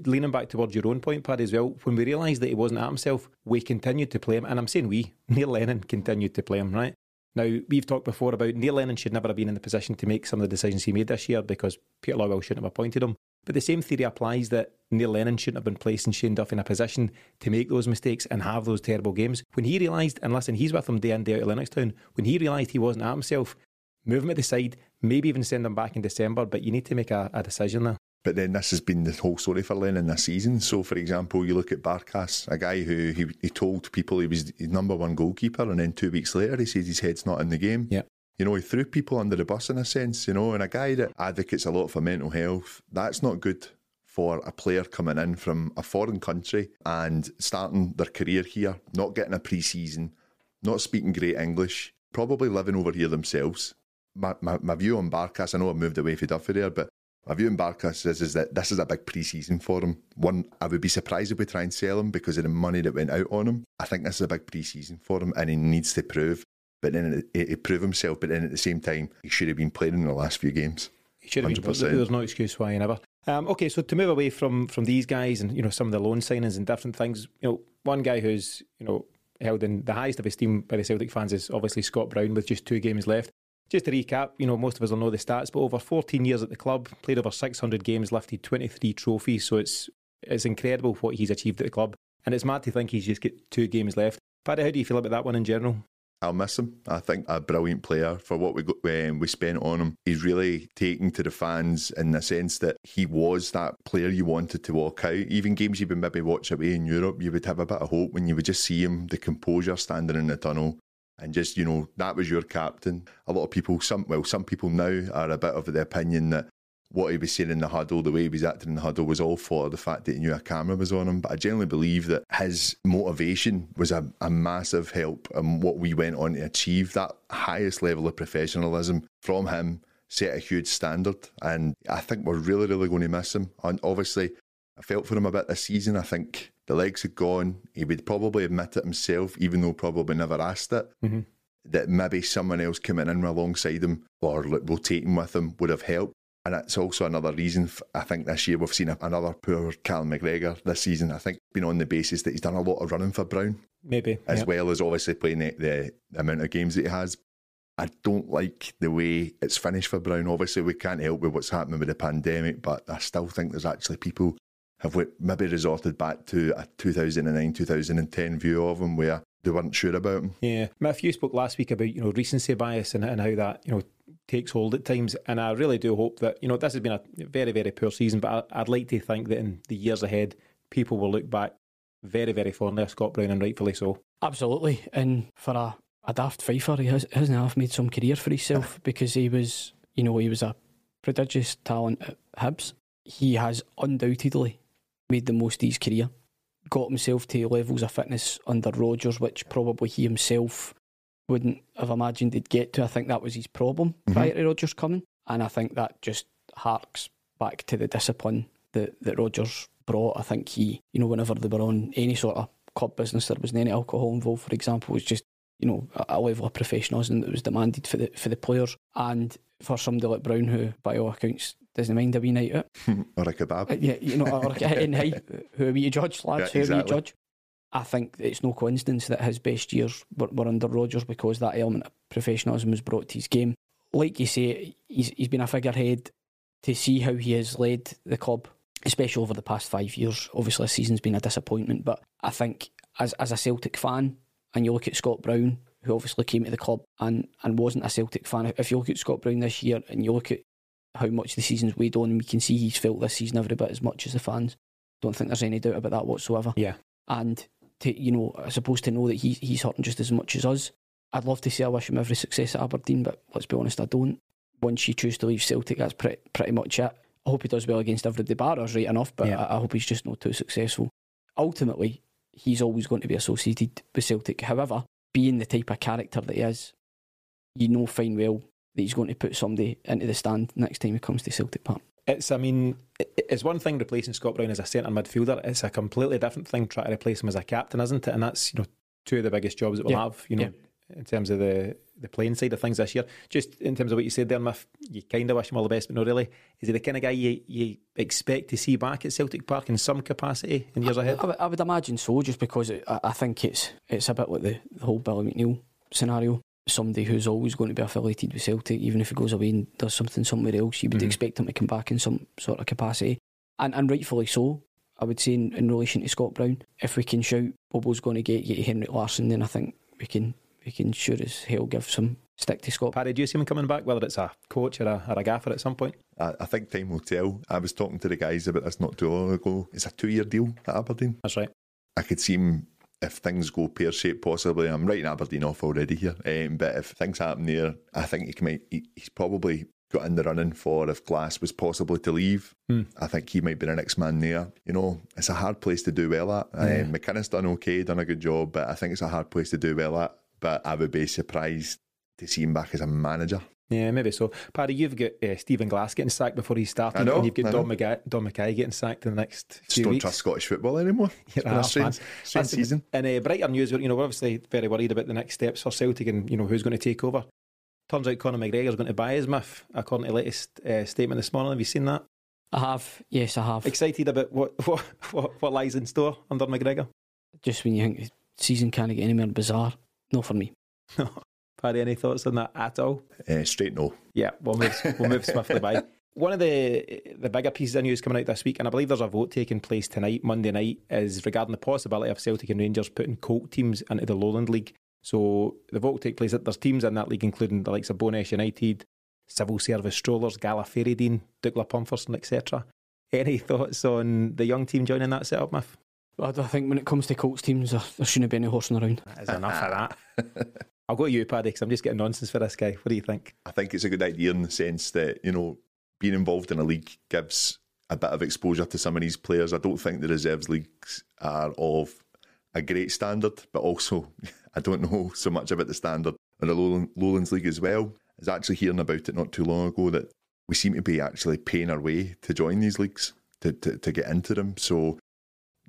leaning back towards your own point, Paddy, as well, when we realised that he wasn't at himself, we continued to play him. And I'm saying we, Neil Lennon continued to play him, right? Now, we've talked before about Neil Lennon should never have been in the position to make some of the decisions he made this year because Peter Lawwell shouldn't have appointed him. But the same theory applies that Neil Lennon shouldn't have been placing Shane Duff in a position to make those mistakes and have those terrible games. When he realised, and listen, he's with him day in, day out at Lennoxtown, when he realised he wasn't at himself, move him at the side, maybe even send him back in December, but you need to make a, a decision there. But then this has been the whole story for Lennon this season. So, for example, you look at Barkas, a guy who he, he told people he was his number one goalkeeper, and then two weeks later he says his head's not in the game. Yeah. You know, he threw people under the bus in a sense, you know, and a guy that advocates a lot for mental health, that's not good for a player coming in from a foreign country and starting their career here, not getting a pre season, not speaking great English, probably living over here themselves. My, my, my view on Barkas, I know I've moved away from Duffy there, but view on Barkas is, is that this is a big pre-season for him. One, I would be surprised if we try and sell him because of the money that went out on him. I think this is a big pre-season for him, and he needs to prove. But then he prove himself. But then at the same time, he should have been playing in the last few games. He should have 100%. been. There's no excuse why he never. Um, okay, so to move away from from these guys and you know some of the loan signings and different things, you know, one guy who's you know held in the highest of esteem by the Celtic fans is obviously Scott Brown with just two games left. Just to recap, you know, most of us will know the stats, but over 14 years at the club, played over 600 games, lifted 23 trophies. So it's it's incredible what he's achieved at the club. And it's mad to think he's just got two games left. Paddy, how do you feel about that one in general? I'll miss him. I think a brilliant player for what we got, um, we spent on him. He's really taken to the fans in the sense that he was that player you wanted to walk out. Even games you would maybe watch away in Europe, you would have a bit of hope when you would just see him, the composure standing in the tunnel, and just you know that was your captain. A lot of people, some well, some people now are a bit of the opinion that what he was saying in the huddle, the way he was acting in the huddle, was all for the fact that he knew a camera was on him. But I generally believe that his motivation was a, a massive help and what we went on to achieve. That highest level of professionalism from him set a huge standard, and I think we're really, really going to miss him. And obviously, I felt for him a bit this season. I think the legs had gone. He would probably admit it himself, even though probably never asked it. Mm-hmm. That maybe someone else coming in alongside him or rotating with him would have helped. And it's also another reason I think this year we've seen another poor Callum McGregor this season. I think been on the basis that he's done a lot of running for Brown, maybe as well as obviously playing the, the, amount of games that he has. I don't like the way it's finished for Brown. Obviously, we can't help with what's happening with the pandemic, but I still think there's actually people have we maybe resorted back to a 2009 2010 view of him where they weren't sure about him. Yeah, Matthew spoke last week about you know recency bias and, and how that you know takes hold at times, and I really do hope that you know this has been a very very poor season, but I, would like to think that in the years ahead, people will look back very very fondly at Scott Brown and rightfully so. Absolutely, and for a, a daft fifer, he has hasn't half made some career for himself because he was you know he was a prodigious talent at Hibs. He has undoubtedly made the most of his career. Got himself to levels of fitness under Rodgers, which probably he himself wouldn't have imagined he'd get to. I think that was his problem mm-hmm. prior to Rodgers coming. And I think that just harks back to the discipline that, that Rodgers brought. I think he, you know, whenever they were on any sort of club business, there was any alcohol involved, for example, was just you know, a, a level of professionalism that was demanded for the for the players and for somebody like Brown, who by all accounts doesn't mind a wee night out. or a kebab. Uh, yeah, you know, or, and hey, who are we to judge, lads? Yeah, Who are we to judge? I think it's no coincidence that his best years were, were under Rodgers because that element of professionalism was brought to his game. Like you say, he's he's been a figurehead to see how he has led the club, especially over the past five years. Obviously, this season's been a disappointment, but I think as as a Celtic fan, and you look at Scott Brown, who obviously came to the club and, and wasn't a Celtic fan. If you look at Scott Brown this year and you look at how much the season's weighed on, we can see he's felt this season every bit as much as the fans. Don't think there's any doubt about that whatsoever. Yeah. And to you know, I suppose to know that he's he's hurting just as much as us. I'd love to say I wish him every success at Aberdeen, but let's be honest, I don't. Once you choose to leave Celtic, that's pretty pretty much it. I hope he does well against everybody bar us right enough, but Yeah. I, I hope he's just not too successful. Ultimately, he's always going to be associated with Celtic. However, being the type of character that he is, you know fine well that he's going to put somebody into the stand next time he comes to Celtic Park. It's, I mean, it's one thing replacing Scott Brown as a centre midfielder. It's a completely different thing trying to replace him as a captain, isn't it? And that's you know two of the biggest jobs that we'll Yeah. have. You know, in terms of the the playing side of things this year. Just in terms of what you said there, Mif, you kind of wish him all the best, but not really. Is he the kind of guy you, you expect to see back at Celtic Park in some capacity in years ahead? I, would- I would imagine so, just because it, I, I think it's it's a bit like the, the whole Billy McNeill scenario. Somebody who's always going to be affiliated with Celtic, even if he goes away and does something somewhere else, you would Mhm. expect him to come back in some sort of capacity, and and rightfully so. I would say in, in relation to Scott Brown, if we can shout Bobo's going to get you to Henrik Larsson, then I think we can we can sure as hell give some stick to Scott. Paddy, do you see him coming back, whether it's a coach or a, or a gaffer at some point? I, I think time will tell. I was talking to the guys about this not too long ago. It's a two year deal at Aberdeen. That's right. I could see him if things go pear shaped. Possibly, I'm writing Aberdeen off already here. Um, but if things happen there, I think he can. Might, he, he's probably got in the running for if Glass was possibly to leave. Hmm. I think he might be the next man there. You know, it's a hard place to do well at. Yeah. Um, McInnes done okay, done a good job, but I think it's a hard place to do well at. But I would be surprised to see him back as a manager. Yeah, maybe so. Paddy, you've got uh, Stephen Glass getting sacked before he started, I know, and you've got I Don, know. McKay, Dom McKay getting sacked in the next Just few don't weeks. trust Scottish football anymore. It's You're been a a strange, strange season. In uh, brighter news, you know, we're obviously very worried about the next steps for Celtic and you know who's going to take over. Turns out Conor McGregor's going to buy his myth, according to the latest uh, statement this morning. Have you seen that? I have, yes, I have. Excited about what what what, what lies in store under McGregor? Just when you think the season can't get any more bizarre, not for me. Paddy, any thoughts on that at all? Uh, straight no. Yeah, we'll move, we'll move swiftly by. One of the the bigger pieces of news coming out this week, and I believe there's a vote taking place tonight, Monday night, is regarding the possibility of Celtic and Rangers putting Colt teams into the Lowland League. So the vote will take place. At there's teams in that league, including the likes of Bo'ness United, Civil Service Strollers, Gala Fairydean, Dukla Pumpherston, etc. Any thoughts on the young team joining that setup, Mif? But I think when it comes to Colts teams, there, there shouldn't be any horsing around. That is enough of that. I'll go to you, Paddy, because I'm just getting nonsense for this guy. What do you think? I think it's a good idea in the sense that, you know, being involved in a league gives a bit of exposure to some of these players. I don't think the reserves leagues are of a great standard, but also I don't know so much about the standard in the Lowlands League as well. I was actually hearing about it not too long ago that we seem to be actually paying our way to join these leagues, to, to, to get into them. So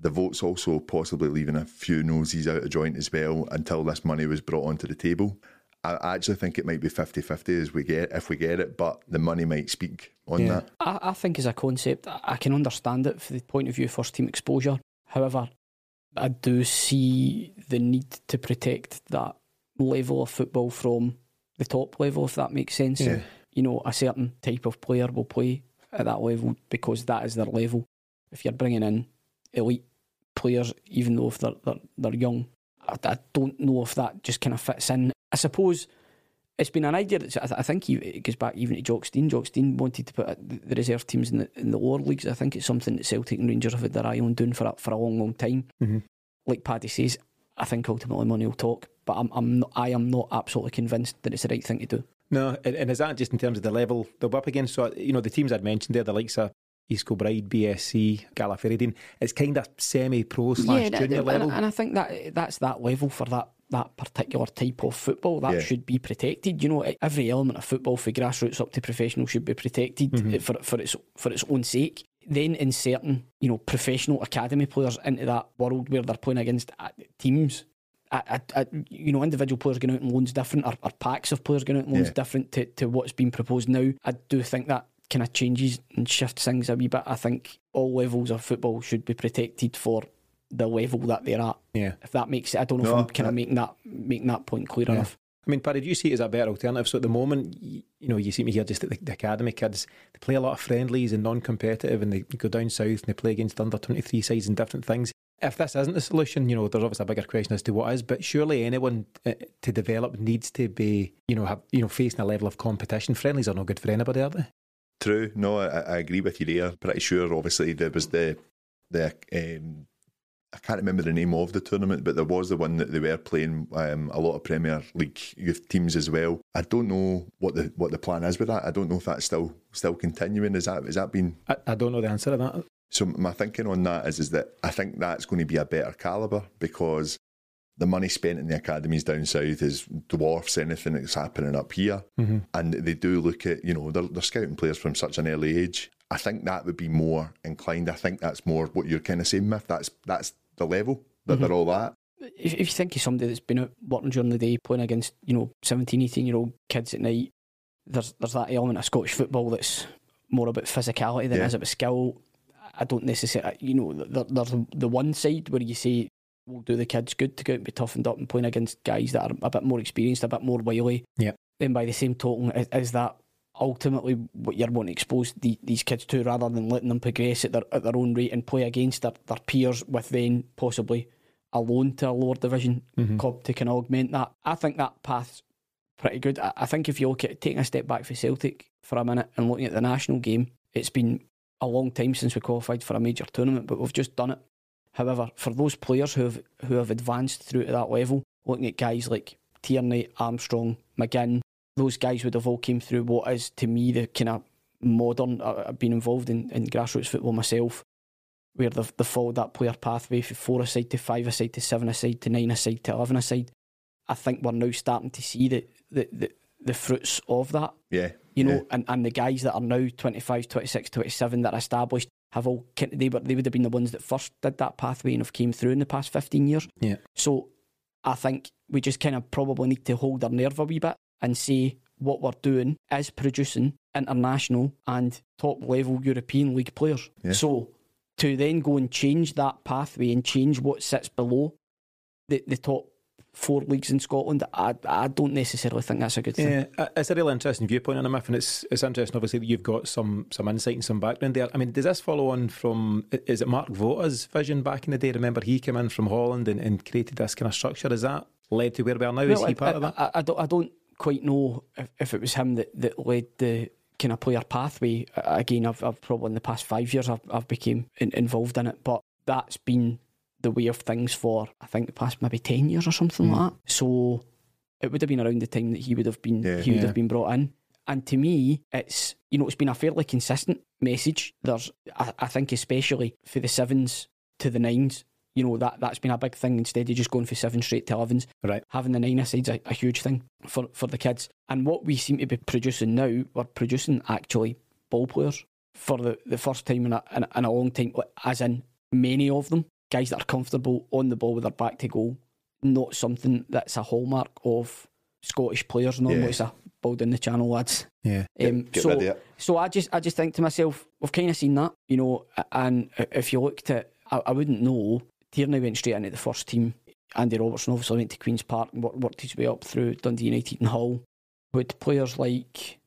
the vote's also possibly leaving a few noses out of joint as well until this money was brought onto the table. I I actually think it might be 50-50 as we get if we get it, but the money might speak on Yeah. that. I, I think as a concept, I, I can understand it from the point of view of first team exposure. However, I do see the need to protect that level of football from the top level, if that makes sense. Yeah. You know, a certain type of player will play at that level because that is their level. If you're bringing in elite players, even though if they're, they're, they're young, I, I don't know if that just kind of fits in. I suppose it's been an idea that I, th- I think he, it goes back even to Jock Stein. Jock Stein wanted to put the reserve teams in the, in the lower leagues. I think it's something that Celtic and Rangers have had their eye on doing for a, for a long, long time. Mhm. Like Paddy says, I think ultimately money will talk, but I'm, I'm not, I am not absolutely convinced that it's the right thing to do. No, and, and is that just in terms of the level they'll be up against? So, you know, the teams I'd mentioned there, the likes of East Kilbride, BSC, Gala Fairydean, it's kind of semi pro slash that- junior and, level. and I think that that's that level for that that particular type of football that Yeah. should be protected. You know, every element of football, from grassroots up to professional, should be protected Mm-hmm. eh, for for its for its own sake. Then inserting, you know, professional academy players into that world where they're playing against uh, teams I, I, you know, individual players going out and loans different, or, or packs of players going out and loans Yeah. different to, to what's been proposed now. I do think that kind of changes and shifts things a wee bit. I think all levels of football should be protected for the level that they're at. Yeah. If that makes it, I don't know No, if I'm kind that- of making that making that point clear Yeah. enough. I mean, Paddy, do you see it as a better alternative? So at the moment, you, you know, you see me here just at the, the academy kids they play a lot of friendlies and non-competitive, and they go down south and they play against under twenty three sides and different things. If this isn't the solution, you know, there's obviously a bigger question as to what is. But surely anyone uh, to develop needs to be, you know, have you know facing a level of competition. Friendlies are no good for anybody, are they? True. No, I, I agree with you there. Pretty sure, obviously, there was the the um, I can't remember the name of the tournament, but there was the one that they were playing um, a lot of Premier League youth teams as well. I don't know what the what the plan is with that. I don't know if that's still still continuing. Is that is that been I, I don't know the answer to that. so my thinking on that is is that I think that's going to be a better caliber because the money spent in the academies down south is dwarfs anything that's happening up here, Mm-hmm. and they do look at you know they're, they're scouting players from such an early age. I think that would be more inclined. I think that's more what you're kind of saying, Mif. That's that's the level that Mm-hmm. they're all at. If, if you think of somebody that's been out working during the day, playing against, you know, 17, 18 year old kids at night, there's there's that element of Scottish football that's more about physicality than Yeah. it is about skill. I don't necessarily, you know, there, there's the one side where you say, we'll do the kids good to go out and be toughened up and playing against guys that are a bit more experienced, a bit more wily. Yeah. Then by the same token, is, is that ultimately what you're wanting to expose the, these kids to rather than letting them progress at their, at their own rate and play against their, their peers with then possibly a loan to a lower division mm-hmm. club to kind of augment that. I think that path's pretty good. I, I think if you look at taking a step back for Celtic for a minute and looking at the national game, it's been a long time since we qualified for a major tournament, but we've just done it. However, for those players who have who have advanced through to that level, looking at guys like Tierney, Armstrong, McGinn, those guys would have all came through what is to me the kind of modern. uh, I've been involved in, in grassroots football myself, where they've, they've followed that player pathway from four aside to five aside to seven aside to nine aside to eleven aside. I think we're now starting to see the the, the, the fruits of that Yeah, you know, yeah. and, and the guys that are now 25, 26, 27 that are established have all they were they would have been the ones that first did that pathway and have came through in the past 15 years. Yeah. So I think we just kind of probably need to hold our nerve a wee bit and say what we're doing is producing international and top level European league players. Yeah. So to then go and change that pathway and change what sits below the, the top four leagues in Scotland, I, I don't necessarily think that's a good thing. Yeah, it's a really interesting viewpoint on him, and it's it's interesting. Obviously, that you've got some some insight and some background there. I mean, does this follow on from? Is it Mark Wotte's vision back in the day? Remember, he came in from Holland and, and created this kind of structure. Is that led to where we are now? Is he I- part I, of that? I, I don't, I don't quite know if, if it was him that, that led the kind of player pathway. Again, I've, I've probably in the past five years I've, I've became in, involved in it, but that's been the way of things for I think the past maybe ten years or something hmm. like that. So it would have been around the time that he would have been Yeah. he would Yeah. have been brought in. And to me, it's you know it's been a fairly consistent message. There's I, I think especially for the sevens to the nines, you know that that's been a big thing. Instead of just going for seven straight to elevens, Right. having the nine side's a, a huge thing for, for the kids. And what we seem to be producing now, we're producing actually ball players for the, the first time in a, in, a, in a long time, as in many of them, guys that are comfortable on the ball with their back to goal, not something that's a hallmark of Scottish players. Normally Yeah. it's a ball down the channel, lads. Yeah. Um, Get so, rid so I just I just think to myself, we've kind of seen that, you know. And if you looked at, I, I wouldn't know. Tierney went straight into the first team. Andy Robertson obviously went to Queens Park and worked, worked his way up through Dundee United and Hull. With players like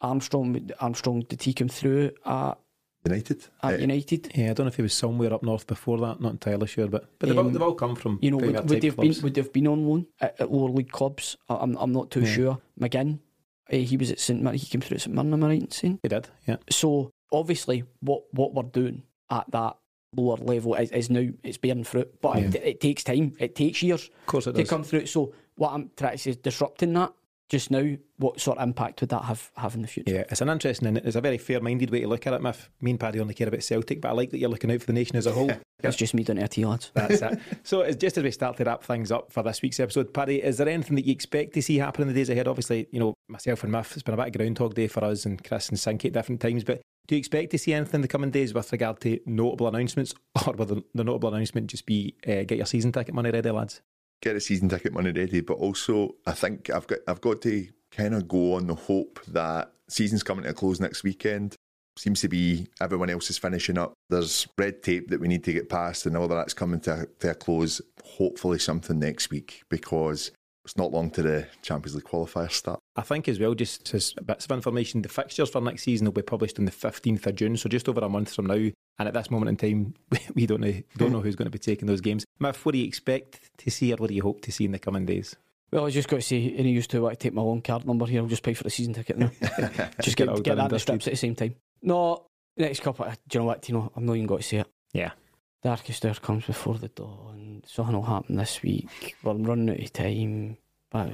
Armstrong, Armstrong did he come through at, United. at Eh, United? Yeah, I don't know if he was somewhere up north before that. Not entirely sure, but but they've, all, Um, they've all come from You know, would, would they've been would they've been on loan at, at lower league clubs? I- I'm I'm not too Yeah. sure. McGinn, uh, he was at St Mirren. He came through at St Mirren. Am I right in saying? He did. Yeah. So obviously, what what we're doing at that lower level is, is now it's bearing fruit, but it, it takes time. It takes years Of course it to does. come through. So what I'm trying to say is disrupting that just now. What sort of impact would that have have in the future? Yeah, it's an interesting and it's a very fair-minded way to look at it. Mif. Me and Paddy only care about Celtic, but I like that you're looking out for the nation as a whole. It's just me doing it, lads. That's it. So, it's just as we start to wrap things up for this week's episode, Paddy, is there anything that you expect to see happen in the days ahead? Obviously, you know, myself and Mif, it's been a bit of Groundhog Day for us and Chris and Sinky at different times, but do you expect to see anything in the coming days with regard to notable announcements, or will the, the notable announcement just be uh, get your season ticket money ready, lads? Get a season ticket money ready, but also I think I've got I've got to kind of go on the hope that season's coming to a close next weekend. Seems to be everyone else is finishing up. There's red tape that we need to get past, and all that's coming to, to a close. Hopefully, something next week because it's not long to the Champions League qualifiers start. I think as well, just as bits of information, the fixtures for next season will be published on the 15th of June, so just over a month from now. And at this moment in time, we don't know don't know who's going to be taking those games. Mif, what do you expect to see, or what do you hope to see in the coming days? Well, I was just got to say, any used to want to take my long card number here, I'll just pay for the season ticket now. just get, it get, all that in the strips at the same time. No, next couple, of, do you know what, Tino? I'm not even got to say it. Yeah. Darkest hour comes before the dawn. Something will happen this week. We're running out of time. Uh,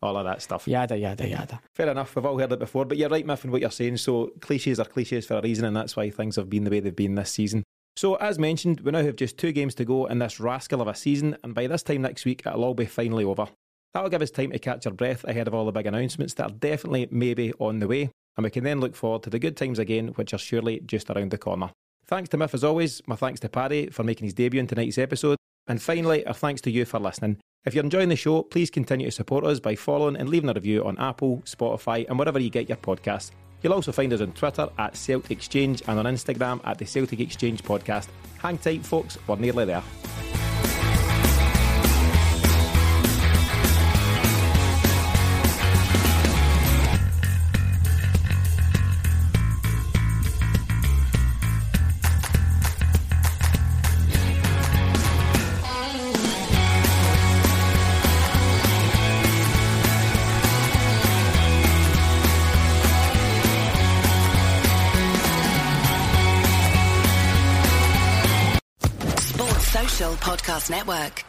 all of that stuff. Yada, yada, yada. Fair enough, we've all heard it before, but you're right, Mif, in what you're saying. So, cliches are cliches for a reason, and that's why things have been the way they've been this season. So, as mentioned, we now have just two games to go in this rascal of a season, and by this time next week, it'll all be finally over. That'll give us time to catch our breath ahead of all the big announcements that are definitely maybe on the way, and we can then look forward to the good times again, which are surely just around the corner. Thanks to Mif as always, my thanks to Paddy for making his debut in tonight's episode, and finally, our thanks to you for listening. If you're enjoying the show, please continue to support us by following and leaving a review on Apple, Spotify, and wherever you get your podcasts. You'll also find us on Twitter at Celtic Exchange and on Instagram at the Celtic Exchange Podcast. Hang tight, folks, we're nearly there. Network.